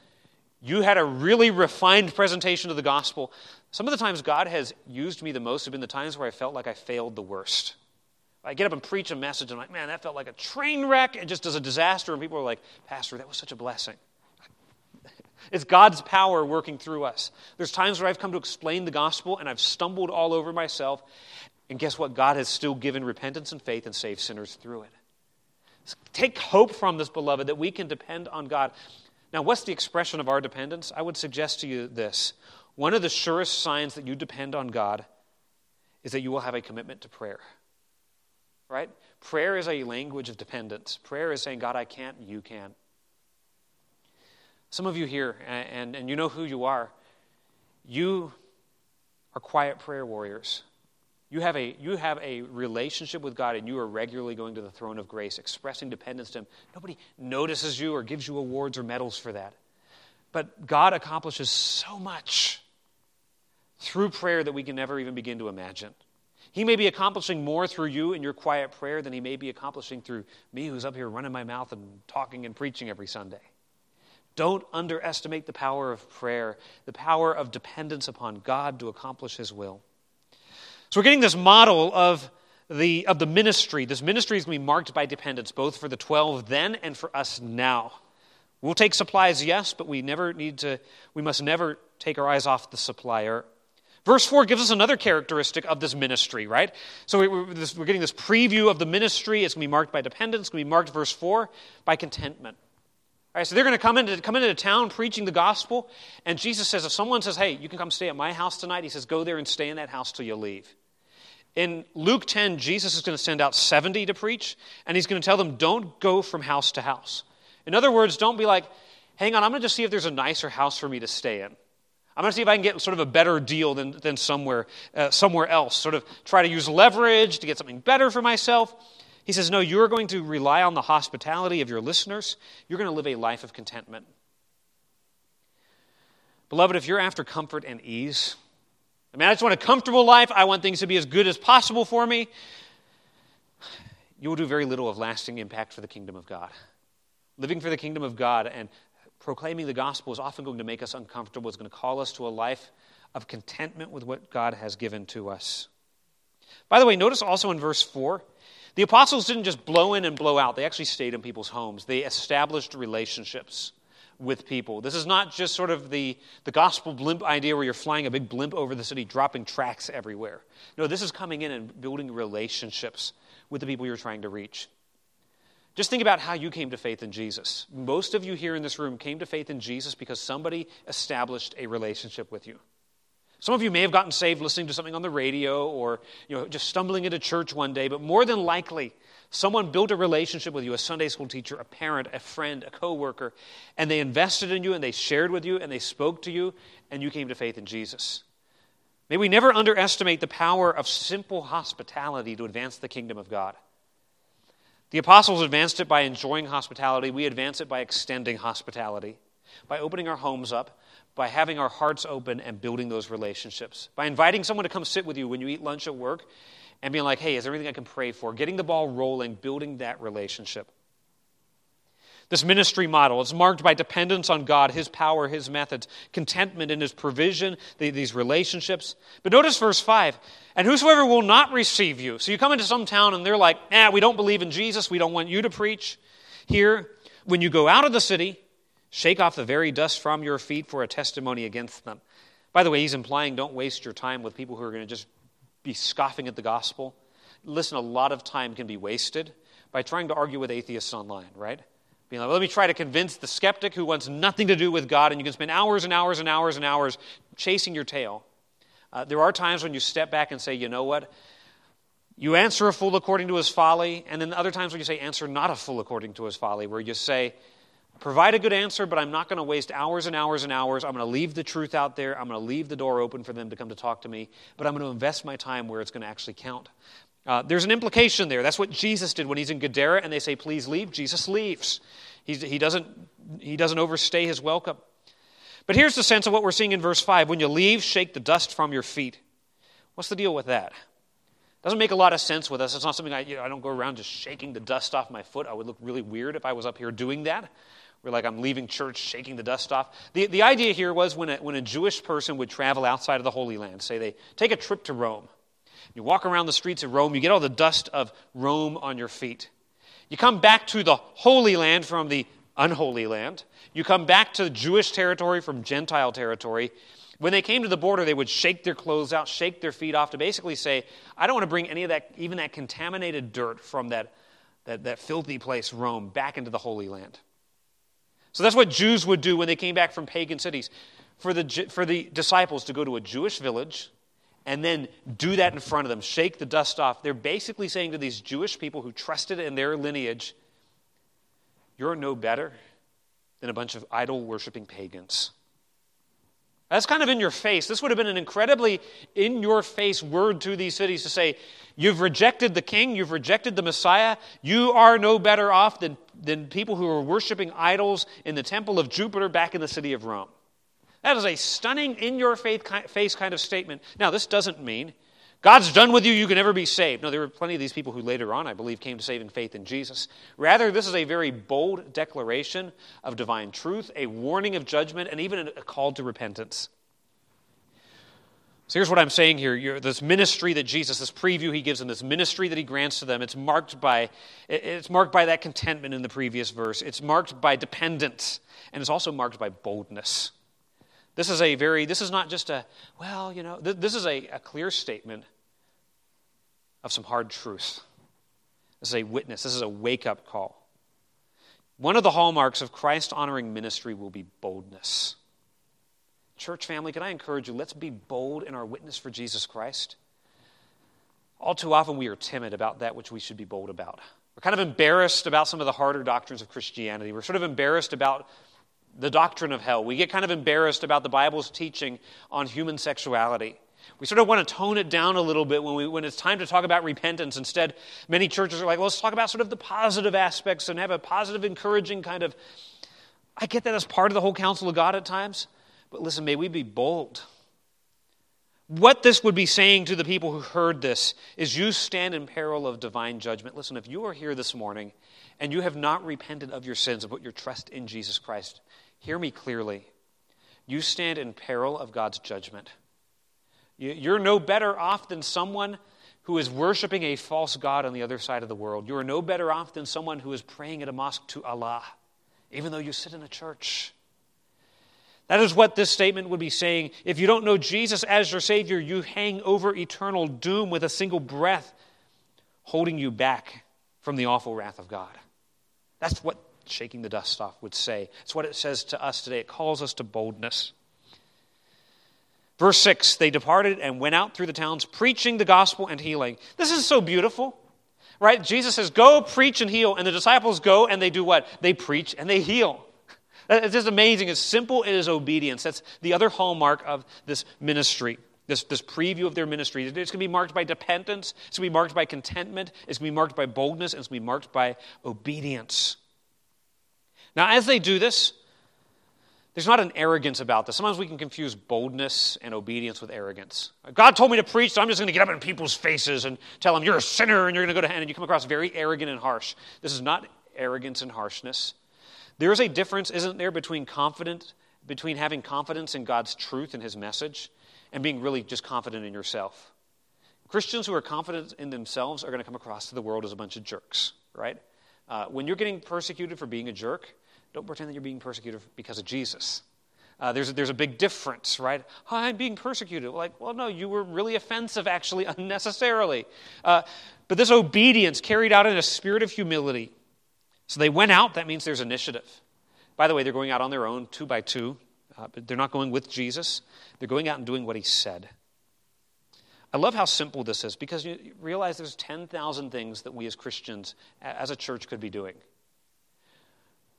S1: you had a really refined presentation of the gospel. Some of the times God has used me the most have been the times where I felt like I failed the worst. I get up and preach a message, and I'm like, man, that felt like a train wreck. It just does a disaster. And people are like, Pastor, that was such a blessing. It's God's power working through us. There's times where I've come to explain the gospel and I've stumbled all over myself. And guess what? God has still given repentance and faith and saved sinners through it. Take hope from this, beloved, that we can depend on God. Now, what's the expression of our dependence? I would suggest to you this one of the surest signs that you depend on God is that you will have a commitment to prayer. Right? Prayer is a language of dependence. Prayer is saying, God, I can't, you can. Some of you here, and, and, and you know who you are, you are quiet prayer warriors. You have, a, you have a relationship with God and you are regularly going to the throne of grace, expressing dependence to Him. Nobody notices you or gives you awards or medals for that. But God accomplishes so much through prayer that we can never even begin to imagine. He may be accomplishing more through you in your quiet prayer than He may be accomplishing through me who's up here running my mouth and talking and preaching every Sunday. Don't underestimate the power of prayer, the power of dependence upon God to accomplish His will. So we're getting this model of the, of the ministry. This ministry is going to be marked by dependence, both for the 12 then and for us now. We'll take supplies, yes, but we never need to, we must never take our eyes off the supplier. Verse 4 gives us another characteristic of this ministry, right? So we, are getting this preview of the ministry. It's going to be marked by dependence. It's going to be marked, verse 4, by contentment. All right, so they're going to come into, come into town preaching the gospel, and Jesus says, if someone says, hey, you can come stay at my house tonight, he says, go there and stay in that house till you leave. In Luke 10, Jesus is going to send out 70 to preach, and he's going to tell them, don't go from house to house. In other words, don't be like, hang on, I'm going to just see if there's a nicer house for me to stay in. I'm going to see if I can get sort of a better deal than, than somewhere, uh, somewhere else. Sort of try to use leverage to get something better for myself. He says, No, you're going to rely on the hospitality of your listeners. You're going to live a life of contentment. Beloved, if you're after comfort and ease, I mean, I just want a comfortable life. I want things to be as good as possible for me. You will do very little of lasting impact for the kingdom of God. Living for the kingdom of God and proclaiming the gospel is often going to make us uncomfortable. It's going to call us to a life of contentment with what God has given to us. By the way, notice also in verse 4, the apostles didn't just blow in and blow out, they actually stayed in people's homes. They established relationships with people. This is not just sort of the, the gospel blimp idea where you're flying a big blimp over the city, dropping tracts everywhere. No, this is coming in and building relationships with the people you're trying to reach. Just think about how you came to faith in Jesus. Most of you here in this room came to faith in Jesus because somebody established a relationship with you. Some of you may have gotten saved listening to something on the radio or you know, just stumbling into church one day, but more than likely, Someone built a relationship with you, a Sunday school teacher, a parent, a friend, a coworker, and they invested in you and they shared with you and they spoke to you and you came to faith in Jesus. May we never underestimate the power of simple hospitality to advance the kingdom of God. The apostles advanced it by enjoying hospitality. We advance it by extending hospitality, by opening our homes up, by having our hearts open and building those relationships, by inviting someone to come sit with you when you eat lunch at work and being like, hey, is there anything I can pray for? Getting the ball rolling, building that relationship. This ministry model is marked by dependence on God, His power, His methods, contentment in His provision, these relationships. But notice verse 5 and whosoever will not receive you. So you come into some town and they're like, ah, we don't believe in Jesus. We don't want you to preach here. When you go out of the city, shake off the very dust from your feet for a testimony against them. By the way, he's implying don't waste your time with people who are going to just be scoffing at the gospel. Listen, a lot of time can be wasted by trying to argue with atheists online, right? Being like, let me try to convince the skeptic who wants nothing to do with God, and you can spend hours and hours and hours and hours chasing your tail. Uh, there are times when you step back and say, you know what? You answer a fool according to his folly, and then other times when you say, answer not a fool according to his folly, where you say, provide a good answer, but I'm not going to waste hours and hours and hours. I'm going to leave the truth out there. I'm going to leave the door open for them to come to talk to me, but I'm going to invest my time where it's going to actually count. Uh, there's an implication there. That's what Jesus did when he's in Gadara and they say, please leave. Jesus leaves. He's, he, doesn't, he doesn't overstay his welcome. But here's the sense of what we're seeing in verse 5 when you leave, shake the dust from your feet. What's the deal with that? Doesn't make a lot of sense with us. It's not something I, you know, I don't go around just shaking the dust off my foot. I would look really weird if I was up here doing that. We're like I'm leaving church shaking the dust off. The, the idea here was when a, when a Jewish person would travel outside of the Holy Land, say they take a trip to Rome, you walk around the streets of Rome, you get all the dust of Rome on your feet. You come back to the Holy Land from the unholy land. You come back to Jewish territory from Gentile territory. When they came to the border, they would shake their clothes out, shake their feet off to basically say, I don't want to bring any of that, even that contaminated dirt from that, that, that filthy place, Rome, back into the Holy Land. So that's what Jews would do when they came back from pagan cities. For the, for the disciples to go to a Jewish village and then do that in front of them, shake the dust off, they're basically saying to these Jewish people who trusted in their lineage, You're no better than a bunch of idol worshiping pagans. That's kind of in your face. This would have been an incredibly in your face word to these cities to say, You've rejected the king, you've rejected the Messiah, you are no better off than, than people who were worshiping idols in the temple of Jupiter back in the city of Rome. That is a stunning, in your face kind of statement. Now, this doesn't mean God's done with you, you can never be saved. No, there were plenty of these people who later on, I believe, came to saving faith in Jesus. Rather, this is a very bold declaration of divine truth, a warning of judgment, and even a call to repentance. So here's what I'm saying here. You're, this ministry that Jesus, this preview he gives them, this ministry that he grants to them, it's marked by it's marked by that contentment in the previous verse. It's marked by dependence, and it's also marked by boldness. This is a very this is not just a well, you know, th- this is a, a clear statement of some hard truth. This is a witness, this is a wake up call. One of the hallmarks of Christ honoring ministry will be boldness. Church family, can I encourage you? Let's be bold in our witness for Jesus Christ. All too often, we are timid about that which we should be bold about. We're kind of embarrassed about some of the harder doctrines of Christianity. We're sort of embarrassed about the doctrine of hell. We get kind of embarrassed about the Bible's teaching on human sexuality. We sort of want to tone it down a little bit when, we, when it's time to talk about repentance. Instead, many churches are like, well, let's talk about sort of the positive aspects and have a positive, encouraging kind of. I get that as part of the whole counsel of God at times, but listen, may we be bold. What this would be saying to the people who heard this is you stand in peril of divine judgment. Listen, if you are here this morning and you have not repented of your sins and put your trust in Jesus Christ, hear me clearly. You stand in peril of God's judgment. You're no better off than someone who is worshiping a false God on the other side of the world. You are no better off than someone who is praying at a mosque to Allah, even though you sit in a church. That is what this statement would be saying. If you don't know Jesus as your Savior, you hang over eternal doom with a single breath, holding you back from the awful wrath of God. That's what shaking the dust off would say. It's what it says to us today. It calls us to boldness. Verse 6 They departed and went out through the towns, preaching the gospel and healing. This is so beautiful, right? Jesus says, Go preach and heal. And the disciples go and they do what? They preach and they heal. It's just amazing. It's simple, it is obedience. That's the other hallmark of this ministry. This, this preview of their ministry. It's going to be marked by dependence. It's going to be marked by contentment. It's going to be marked by boldness. And it's going to be marked by obedience. Now, as they do this, there's not an arrogance about this. Sometimes we can confuse boldness and obedience with arrogance. God told me to preach, so I'm just going to get up in people's faces and tell them, you're a sinner and you're going to go to hell. And you come across very arrogant and harsh. This is not arrogance and harshness. There is a difference, isn't there, between confident, between having confidence in God's truth and his message and being really just confident in yourself. Christians who are confident in themselves are going to come across to the world as a bunch of jerks, right? Uh, when you're getting persecuted for being a jerk, don't pretend that you're being persecuted because of Jesus. Uh, there's, a, there's a big difference, right? I'm being persecuted. Like, well, no, you were really offensive, actually, unnecessarily. Uh, but this obedience carried out in a spirit of humility. So they went out, that means there's initiative. By the way, they're going out on their own, two by two, uh, but they're not going with Jesus. They're going out and doing what he said. I love how simple this is because you realize there's 10,000 things that we as Christians, as a church, could be doing.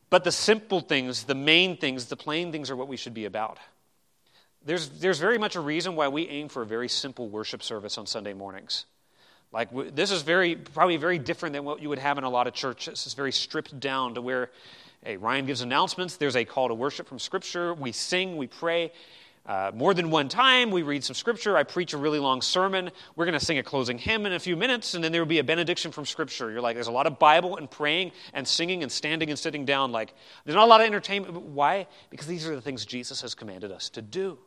S1: But the simple things, the main things, the plain things are what we should be about. There's, there's very much a reason why we aim for a very simple worship service on Sunday mornings. Like, this is very, probably very different than what you would have in a lot of churches. It's very stripped down to where Hey, Ryan gives announcements. There's a call to worship from Scripture. We sing, we pray. Uh, more than one time, we read some scripture. I preach a really long sermon. We're going to sing a closing hymn in a few minutes, and then there will be a benediction from scripture. You're like, there's a lot of Bible and praying and singing and standing and sitting down. Like, there's not a lot of entertainment. Why? Because these are the things Jesus has commanded us to do.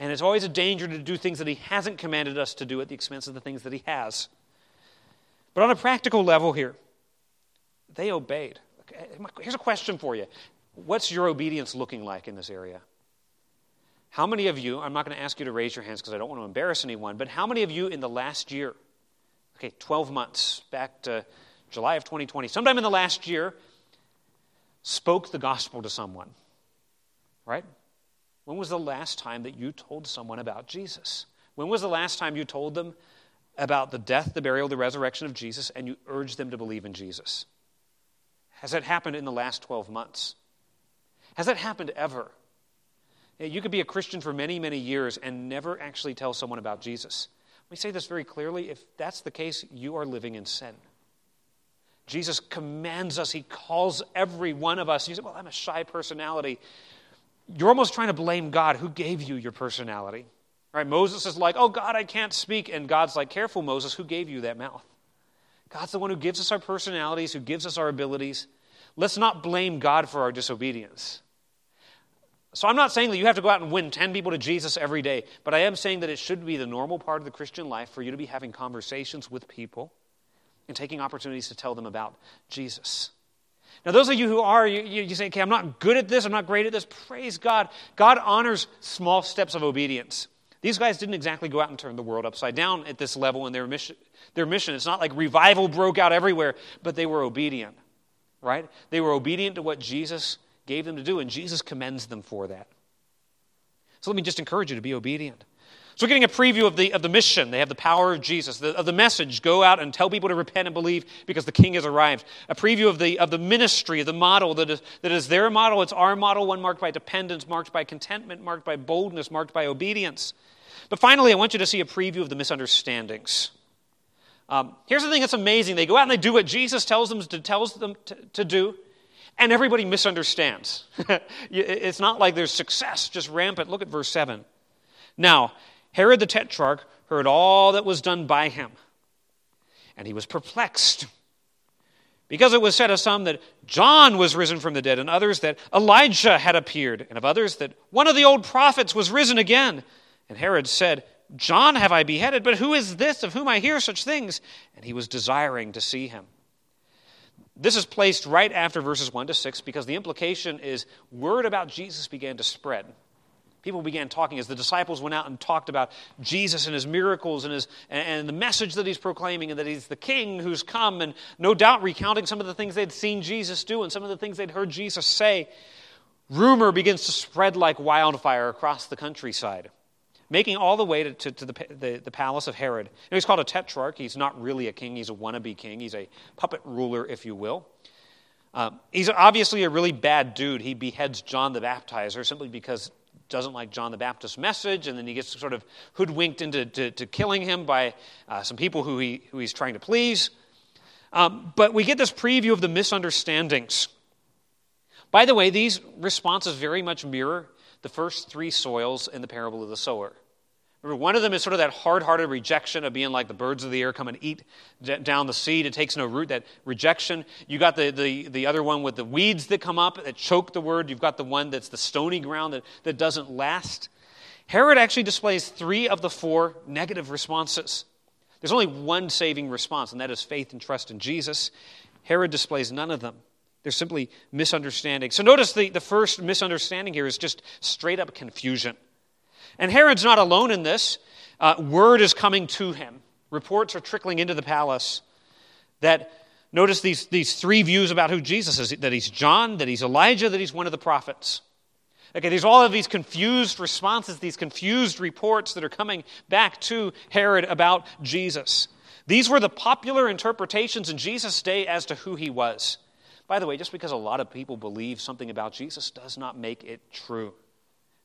S1: And it's always a danger to do things that he hasn't commanded us to do at the expense of the things that he has. But on a practical level here, they obeyed. Here's a question for you What's your obedience looking like in this area? How many of you, I'm not going to ask you to raise your hands because I don't want to embarrass anyone, but how many of you in the last year, okay, 12 months, back to July of 2020, sometime in the last year, spoke the gospel to someone? Right? When was the last time that you told someone about Jesus? When was the last time you told them about the death, the burial, the resurrection of Jesus, and you urged them to believe in Jesus? Has that happened in the last 12 months? Has that happened ever? You could be a Christian for many, many years and never actually tell someone about Jesus. Let me say this very clearly. If that's the case, you are living in sin. Jesus commands us, He calls every one of us. You say, Well, I'm a shy personality. You're almost trying to blame God who gave you your personality. Right? Moses is like, Oh, God, I can't speak. And God's like, Careful, Moses, who gave you that mouth? God's the one who gives us our personalities, who gives us our abilities. Let's not blame God for our disobedience. So I'm not saying that you have to go out and win 10 people to Jesus every day, but I am saying that it should be the normal part of the Christian life for you to be having conversations with people and taking opportunities to tell them about Jesus. Now, those of you who are, you, you, say, okay, I'm not good at this, I'm not great at this. Praise God. God honors small steps of obedience. These guys didn't exactly go out and turn the world upside down at this level in their mission. Their mission. It's not like revival broke out everywhere, but they were obedient, right? They were obedient to what Jesus gave them to do, and Jesus commends them for that. So let me just encourage you to be obedient. So we're getting a preview of the, of the mission. They have the power of Jesus, the, of the message. Go out and tell people to repent and believe because the king has arrived. A preview of the, of the ministry, the model that is, that is their model. It's our model, one marked by dependence, marked by contentment, marked by boldness, marked by obedience. But finally, I want you to see a preview of the misunderstandings. Um, here's the thing that's amazing. They go out and they do what Jesus tells them to, tells them to, to do and everybody misunderstands. it's not like there's success just rampant. Look at verse 7. Now, Herod the Tetrarch heard all that was done by him, and he was perplexed. Because it was said of some that John was risen from the dead, and others that Elijah had appeared, and of others that one of the old prophets was risen again. And Herod said, John have I beheaded, but who is this of whom I hear such things? And he was desiring to see him. This is placed right after verses 1 to 6 because the implication is word about Jesus began to spread. People began talking as the disciples went out and talked about Jesus and his miracles and, his, and the message that he's proclaiming and that he's the king who's come, and no doubt recounting some of the things they'd seen Jesus do and some of the things they'd heard Jesus say. Rumor begins to spread like wildfire across the countryside making all the way to, to, to the, the, the, palace of Herod. And he's called a tetrarch. He's not really a king, he's a wannabe king. He's a puppet ruler, if you will. Uh, he's obviously a really bad dude. He beheads John the Baptizer simply because doesn't like John the Baptist's message, and then he gets sort of hoodwinked into to, to killing him by uh, some people who, he, who he's trying to please. Um, but we get this preview of the misunderstandings. By the way, these responses very much mirror the first three soils in the parable of the sower. Remember, one of them is sort of that hard hearted rejection of being like the birds of the air come and eat down the seed. It takes no root, that rejection. You got the, the, the other one with the weeds that come up that choke the word. You've got the one that's the stony ground that, that doesn't last. Herod actually displays three of the four negative responses. There's only one saving response, and that is faith and trust in Jesus. Herod displays none of them. They're simply misunderstanding. So notice the, the first misunderstanding here is just straight up confusion. And Herod's not alone in this. Uh, word is coming to him. Reports are trickling into the palace that notice these, these three views about who Jesus is that he's John, that he's Elijah, that he's one of the prophets. Okay, there's all of these confused responses, these confused reports that are coming back to Herod about Jesus. These were the popular interpretations in Jesus' day as to who he was. By the way, just because a lot of people believe something about Jesus does not make it true.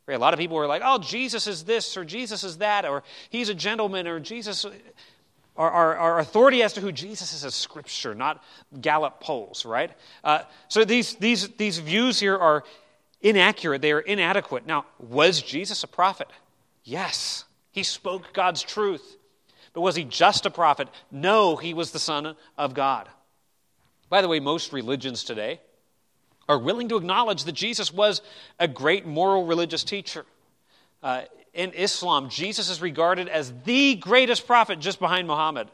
S1: A lot of people were like, oh, Jesus is this, or Jesus is that, or he's a gentleman, or Jesus. our, our, our, authority as to who Jesus is as Scripture, not Gallup polls, right? Uh, so these, these, these views here are inaccurate, they are inadequate. Now, was Jesus a prophet? Yes. He spoke God's truth. But was he just a prophet? No, he was the Son of God. By the way, most religions today are willing to acknowledge that Jesus was a great moral religious teacher. Uh, in Islam, Jesus is regarded as the greatest prophet just behind Muhammad.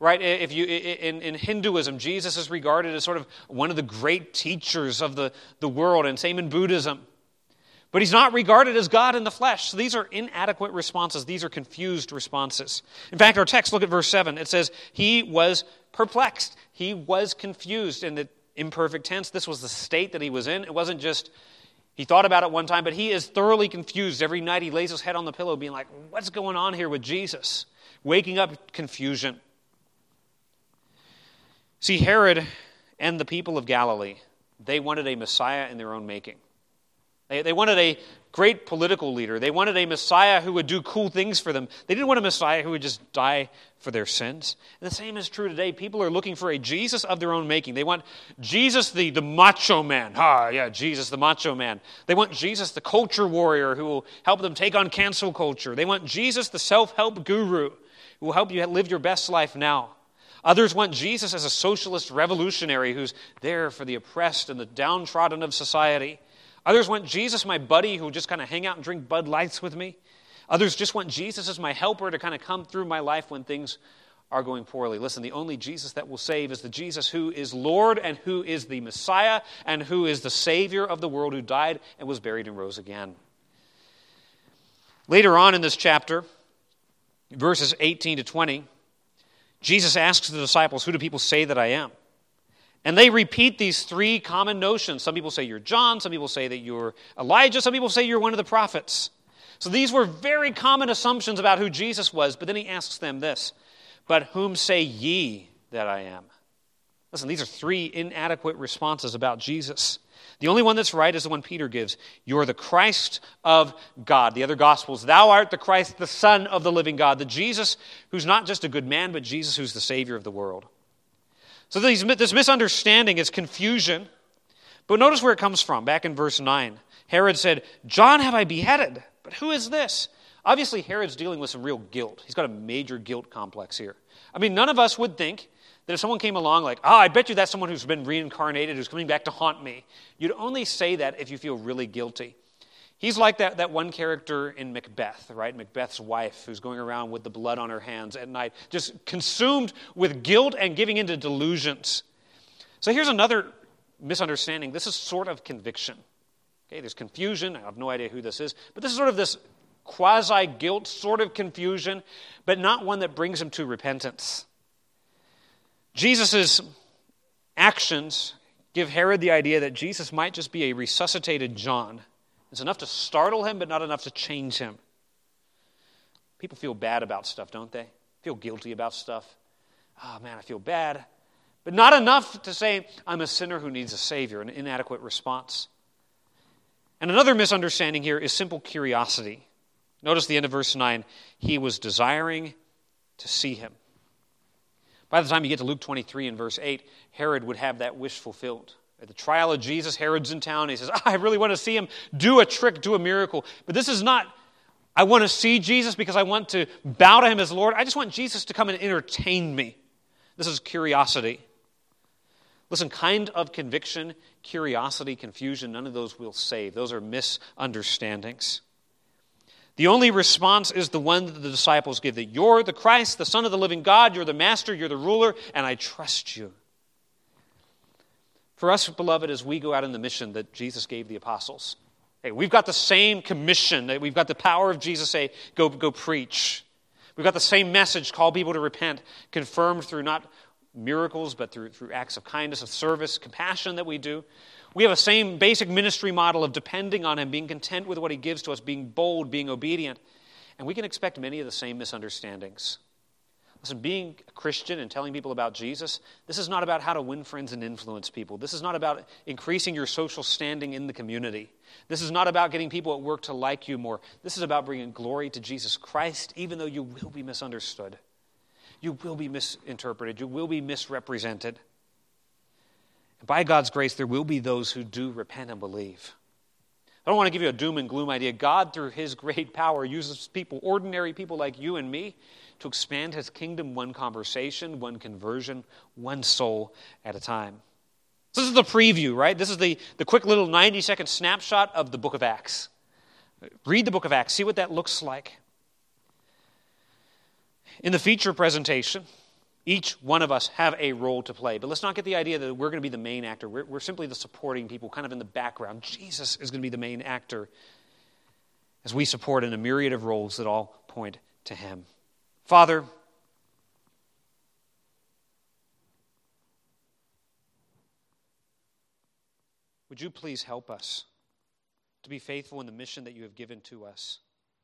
S1: Right? If you, in, in Hinduism, Jesus is regarded as sort of one of the great teachers of the, the world, and same in Buddhism. But he's not regarded as God in the flesh. So these are inadequate responses. These are confused responses. In fact, our text, look at verse 7. It says, He was perplexed. He was confused in the imperfect tense. This was the state that he was in. It wasn't just he thought about it one time, but he is thoroughly confused. Every night he lays his head on the pillow, being like, What's going on here with Jesus? Waking up confusion. See, Herod and the people of Galilee, they wanted a Messiah in their own making. They, they wanted a great political leader. They wanted a Messiah who would do cool things for them. They didn't want a Messiah who would just die for their sins. And the same is true today. People are looking for a Jesus of their own making. They want Jesus, the, the macho man. Ah, yeah, Jesus, the macho man. They want Jesus, the culture warrior who will help them take on cancel culture. They want Jesus, the self help guru who will help you live your best life now. Others want Jesus as a socialist revolutionary who's there for the oppressed and the downtrodden of society. Others want Jesus, my buddy, who just kind of hang out and drink Bud Lights with me. Others just want Jesus as my helper to kind of come through my life when things are going poorly. Listen, the only Jesus that will save is the Jesus who is Lord and who is the Messiah and who is the Savior of the world who died and was buried and rose again. Later on in this chapter, verses 18 to 20, Jesus asks the disciples, Who do people say that I am? And they repeat these three common notions. Some people say you're John, some people say that you're Elijah, some people say you're one of the prophets. So these were very common assumptions about who Jesus was, but then he asks them this But whom say ye that I am? Listen, these are three inadequate responses about Jesus. The only one that's right is the one Peter gives. You're the Christ of God. The other Gospels, thou art the Christ, the Son of the living God. The Jesus who's not just a good man, but Jesus who's the Savior of the world. So these, this misunderstanding is confusion. But notice where it comes from, back in verse 9. Herod said, John have I beheaded, but who is this? Obviously, Herod's dealing with some real guilt. He's got a major guilt complex here. I mean, none of us would think that if someone came along like, oh, I bet you that's someone who's been reincarnated, who's coming back to haunt me, you'd only say that if you feel really guilty. He's like that, that one character in Macbeth, right? Macbeth's wife, who's going around with the blood on her hands at night, just consumed with guilt and giving into delusions. So here's another misunderstanding. This is sort of conviction. Okay, there's confusion. I have no idea who this is, but this is sort of this quasi guilt, sort of confusion, but not one that brings him to repentance. Jesus' actions give Herod the idea that Jesus might just be a resuscitated John it's enough to startle him, but not enough to change him. People feel bad about stuff, don't they? Feel guilty about stuff. Oh man, I feel bad. But not enough to say, I'm a sinner who needs a Savior, an inadequate response. And another misunderstanding here is simple curiosity. Notice the end of verse 9. He was desiring to see him. By the time you get to Luke 23 and verse 8, Herod would have that wish fulfilled. At the trial of Jesus, Herod's in town. He says, ah, I really want to see him do a trick, do a miracle. But this is not, I want to see Jesus because I want to bow to him as Lord. I just want Jesus to come and entertain me. This is curiosity. Listen, kind of conviction, curiosity, confusion, none of those will save. Those are misunderstandings. The only response is the one that the disciples give that you're the Christ, the Son of the living God, you're the Master, you're the ruler, and I trust you. For us, beloved, as we go out in the mission that Jesus gave the apostles, hey, we've got the same commission. We've got the power of Jesus say, go, go preach. We've got the same message, call people to repent, confirmed through not miracles, but through, through acts of kindness, of service, compassion that we do. We have a same basic ministry model of depending on Him, being content with what He gives to us, being bold, being obedient. And we can expect many of the same misunderstandings. Listen, being a Christian and telling people about Jesus, this is not about how to win friends and influence people. This is not about increasing your social standing in the community. This is not about getting people at work to like you more. This is about bringing glory to Jesus Christ, even though you will be misunderstood. you will be misinterpreted, you will be misrepresented. And by God's grace, there will be those who do repent and believe. I don't want to give you a doom and gloom idea. God, through His great power, uses people, ordinary people like you and me, to expand His kingdom one conversation, one conversion, one soul at a time. So this is the preview, right? This is the, the quick little 90 second snapshot of the book of Acts. Read the book of Acts, see what that looks like. In the feature presentation, each one of us have a role to play. But let's not get the idea that we're going to be the main actor. We're, we're, simply the supporting people, kind of in the background. Jesus is going to be the main actor as we support in a myriad of roles that all point to Him. Father, would you please help us to be faithful in the mission that you have given to us?